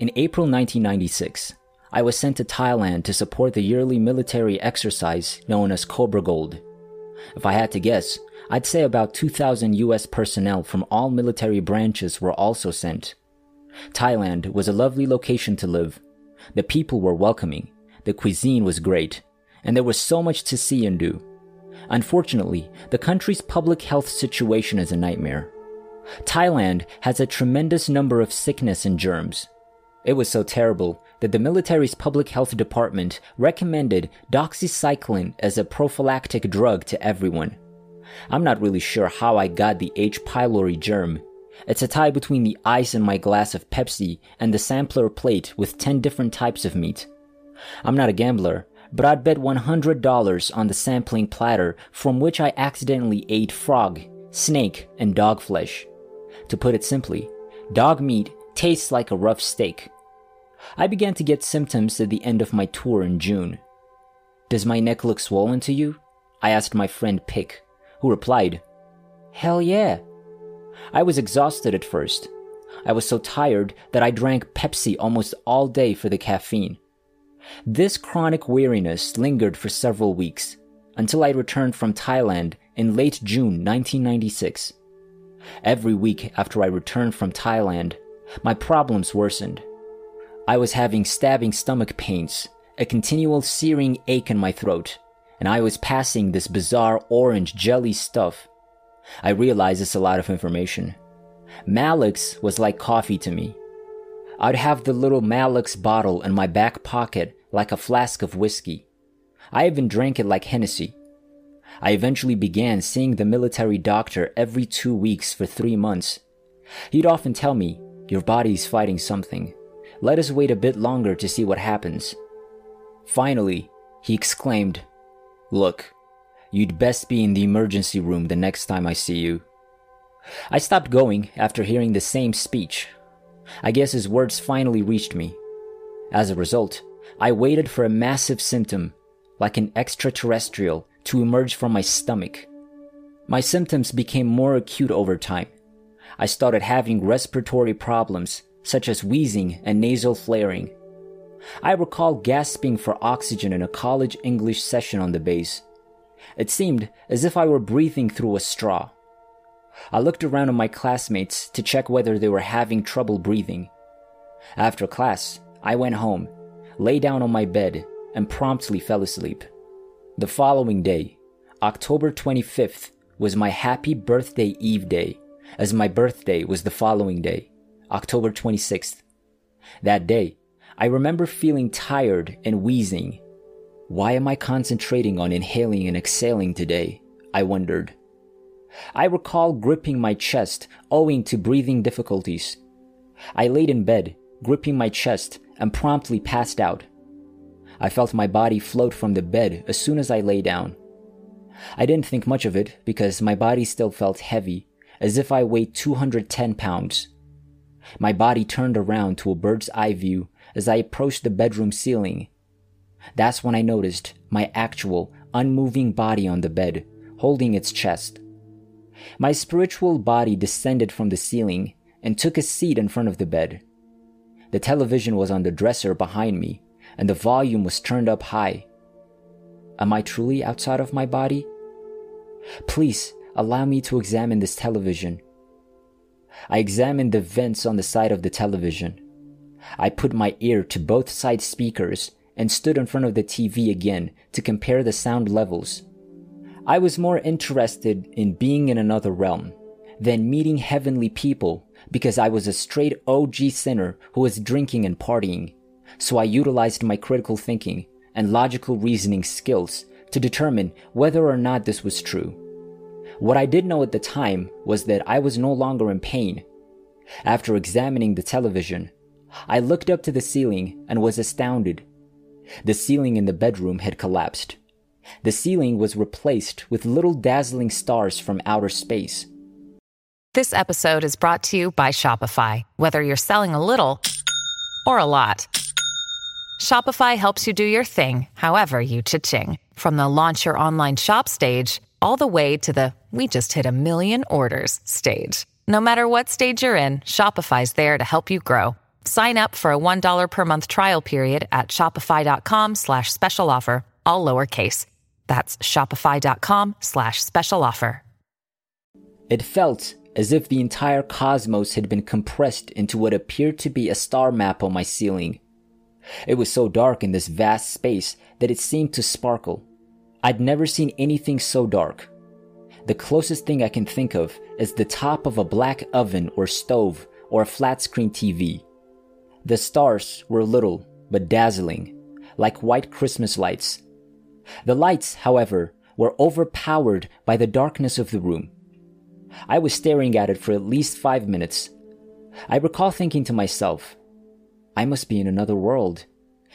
In April 1996, I was sent to Thailand to support the yearly military exercise known as Cobra Gold. If I had to guess, I'd say about 2,000 US personnel from all military branches were also sent. Thailand was a lovely location to live. The people were welcoming, the cuisine was great, and there was so much to see and do. Unfortunately, the country's public health situation is a nightmare. Thailand has a tremendous number of sickness and germs. It was so terrible that the military's public health department recommended doxycycline as a prophylactic drug to everyone. I'm not really sure how I got the H. pylori germ. It's a tie between the ice in my glass of Pepsi and the sampler plate with 10 different types of meat. I'm not a gambler, but I'd bet $100 on the sampling platter from which I accidentally ate frog, snake, and dog flesh. To put it simply, dog meat tastes like a rough steak. I began to get symptoms at the end of my tour in June. Does my neck look swollen to you? I asked my friend Pick, who replied, Hell yeah. I was exhausted at first. I was so tired that I drank Pepsi almost all day for the caffeine. This chronic weariness lingered for several weeks until I returned from Thailand in late June 1996. Every week after I returned from Thailand, my problems worsened. I was having stabbing stomach pains, a continual searing ache in my throat, and I was passing this bizarre orange jelly stuff. I realize it's a lot of information. Maalox was like coffee to me. I'd have the little Maalox bottle in my back pocket like a flask of whiskey. I even drank it like Hennessy. I eventually began seeing the military doctor every two weeks for three months. He'd often tell me, Your body's fighting something. Let us wait a bit longer to see what happens. Finally, he exclaimed, Look, you'd best be in the emergency room the next time I see you. I stopped going after hearing the same speech. I guess his words finally reached me. As a result, I waited for a massive symptom, like an extraterrestrial, to emerge from my stomach. My symptoms became more acute over time. I started having respiratory problems, such as wheezing and nasal flaring. I recall gasping for oxygen in a college English session on the base. It seemed as if I were breathing through a straw. I looked around at my classmates to check whether they were having trouble breathing. After class, I went home, lay down on my bed, and promptly fell asleep. The following day, October 25th, was my happy birthday eve day, as my birthday was the following day, October 26th. That day, I remember feeling tired and wheezing. Why am I concentrating on inhaling and exhaling today? I wondered. I recall gripping my chest owing to breathing difficulties. I laid in bed, gripping my chest, and promptly passed out. I felt my body float from the bed as soon as I lay down. I didn't think much of it because my body still felt heavy, as if I weighed 210 pounds. My body turned around to a bird's eye view as I approached the bedroom ceiling. That's when I noticed my actual, unmoving body on the bed, holding its chest. My spiritual body descended from the ceiling and took a seat in front of the bed. The television was on the dresser behind me, and the volume was turned up high. Am I truly outside of my body? Please allow me to examine this television. I examined the vents on the side of the television. I put my ear to both side speakers and stood in front of the TV again to compare the sound levels. I was more interested in being in another realm than meeting heavenly people because I was a straight OG sinner who was drinking and partying. So I utilized my critical thinking and logical reasoning skills to determine whether or not this was true. What I did know at the time was that I was no longer in pain. After examining the television, I looked up to the ceiling and was astounded. The ceiling in the bedroom had collapsed. The ceiling was replaced with little dazzling stars from outer space. This episode is brought to you by Shopify. Whether you're selling a little or a lot, Shopify helps you do your thing, however you cha-ching. From the launch your online shop stage, all the way to the we just hit a million orders stage. No matter what stage you're in, Shopify's there to help you grow. Sign up for a $1 per month trial period at shopify.com slash special offer, all lowercase. That's shopify.com slash special offer. It felt as if the entire cosmos had been compressed into what appeared to be a star map on my ceiling. It was so dark in this vast space that it seemed to sparkle. I'd never seen anything so dark. The closest thing I can think of is the top of a black oven or stove or a flat screen TV. The stars were little but dazzling, like white Christmas lights. The lights, however, were overpowered by the darkness of the room. I was staring at it for at least five minutes. I recall thinking to myself, I must be in another world,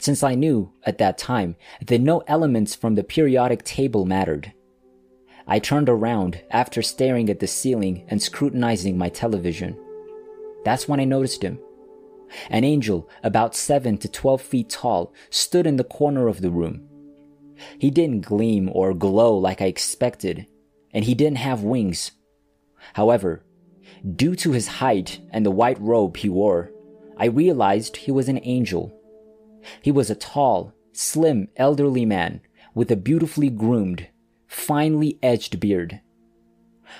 since I knew, at that time, that no elements from the periodic table mattered. I turned around after staring at the ceiling and scrutinizing my television. That's when I noticed him. An angel about 7 to 12 feet tall stood in the corner of the room. He didn't gleam or glow like I expected, and he didn't have wings. However, due to his height and the white robe he wore, I realized he was an angel. He was a tall, slim, elderly man with a beautifully groomed, finely edged beard.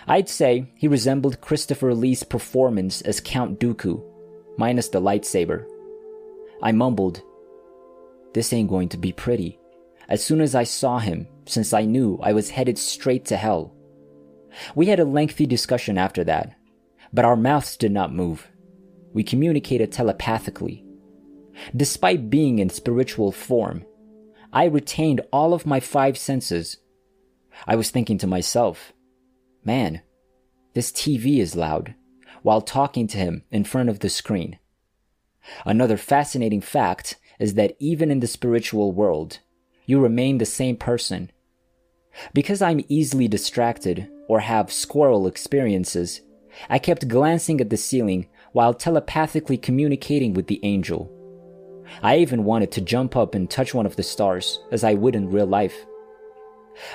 I'd say he resembled Christopher Lee's performance as Count Dooku, minus the lightsaber. I mumbled, This ain't going to be pretty, as soon as I saw him, since I knew I was headed straight to hell. We had a lengthy discussion after that, but our mouths did not move. We communicated telepathically. Despite being in spiritual form, I retained all of my five senses. I was thinking to myself, man, this TV is loud, while talking to him in front of the screen. Another fascinating fact is that even in the spiritual world, you remain the same person. Because I'm easily distracted or have squirrel experiences, I kept glancing at the ceiling while telepathically communicating with the angel. I even wanted to jump up and touch one of the stars, as I would in real life.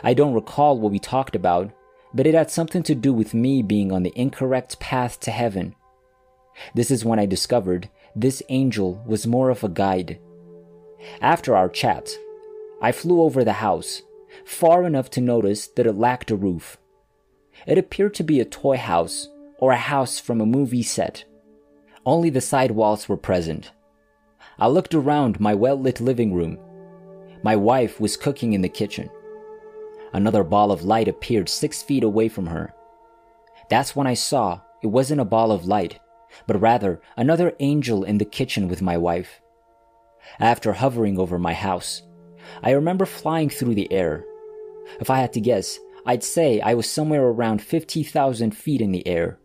I don't recall what we talked about, but it had something to do with me being on the incorrect path to heaven. This is when I discovered this angel was more of a guide. After our chat, I flew over the house, far enough to notice that it lacked a roof. It appeared to be a toy house or a house from a movie set. Only the side walls were present. I looked around my well lit living room. My wife was cooking in the kitchen. Another ball of light appeared six feet away from her. That's when I saw it wasn't a ball of light, but rather another angel in the kitchen with my wife. After hovering over my house, I remember flying through the air. If I had to guess, I'd say I was somewhere around 50,000 feet in the air.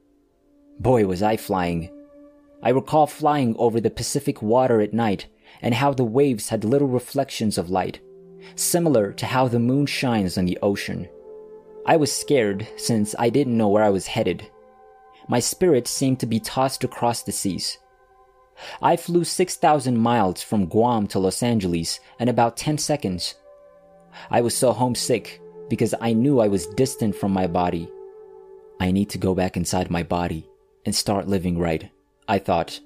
Boy, was I flying. I recall flying over the Pacific water at night and how the waves had little reflections of light, similar to how the moon shines on the ocean. I was scared since I didn't know where I was headed. My spirit seemed to be tossed across the seas. I flew 6,000 miles from Guam to Los Angeles in about 10 seconds. I was so homesick because I knew I was distant from my body. I need to go back inside my body and start living right, I thought.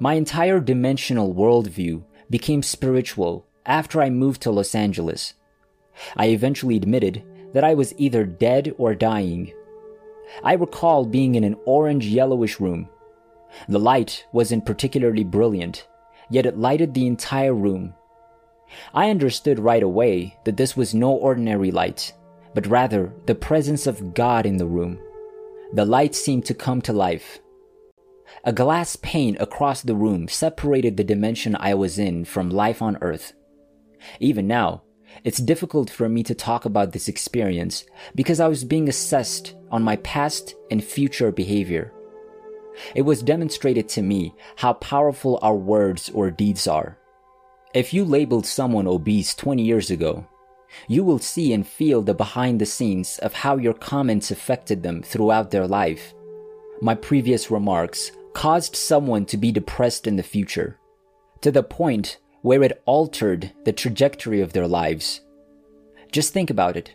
My entire dimensional worldview became spiritual after I moved to Los Angeles. I eventually admitted that I was either dead or dying. I recall being in an orange yellowish room. The light wasn't particularly brilliant, yet it lighted the entire room. I understood right away that this was no ordinary light, but rather the presence of God in the room. The light seemed to come to life. A glass pane across the room separated the dimension I was in from life on Earth. Even now, it's difficult for me to talk about this experience because I was being assessed on my past and future behavior. It was demonstrated to me how powerful our words or deeds are. If you labeled someone obese 20 years ago, you will see and feel the behind the scenes of how your comments affected them throughout their life. My previous remarks caused someone to be depressed in the future, to the point where it altered the trajectory of their lives. Just think about it.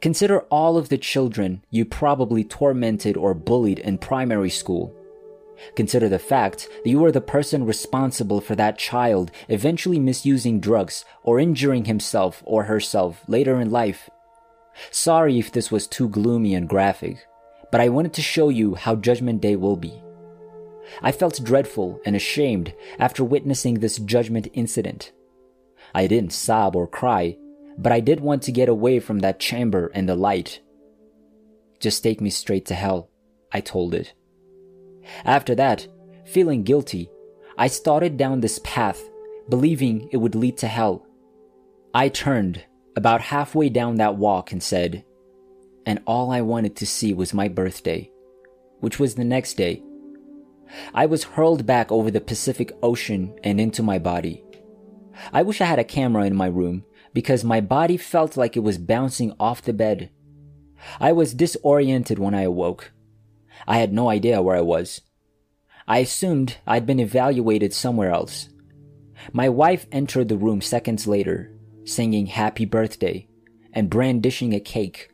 Consider all of the children you probably tormented or bullied in primary school. Consider the fact that you are the person responsible for that child eventually misusing drugs or injuring himself or herself later in life. Sorry if this was too gloomy and graphic, but I wanted to show you how Judgment Day will be. I felt dreadful and ashamed after witnessing this judgment incident. I didn't sob or cry, but I did want to get away from that chamber and the light. Just take me straight to hell, I told it. After that, feeling guilty, I started down this path, believing it would lead to hell. I turned about halfway down that walk and said, and all I wanted to see was my birthday, which was the next day. I was hurled back over the Pacific Ocean and into my body. I wish I had a camera in my room because my body felt like it was bouncing off the bed. I was disoriented when I awoke. I had no idea where I was. I assumed I'd been evaluated somewhere else. My wife entered the room seconds later, singing happy birthday and brandishing a cake.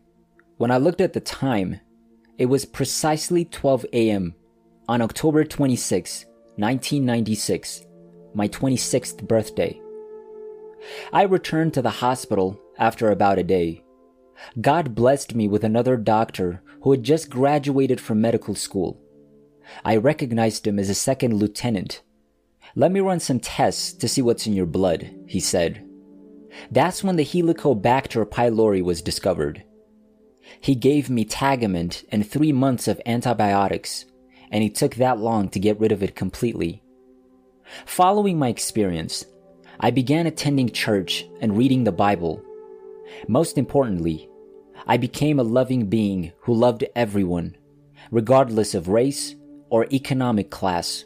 When I looked at the time, it was precisely 12 a.m. on October 26, 1996, my 26th birthday. I returned to the hospital after about a day. God blessed me with another doctor who had just graduated from medical school. I recognized him as a second lieutenant. Let me run some tests to see what's in your blood, he said. That's when the Helicobacter pylori was discovered. He gave me Tagamet and three months of antibiotics, and it took that long to get rid of it completely. Following my experience, I began attending church and reading the Bible. Most importantly, I became a loving being who loved everyone, regardless of race or economic class.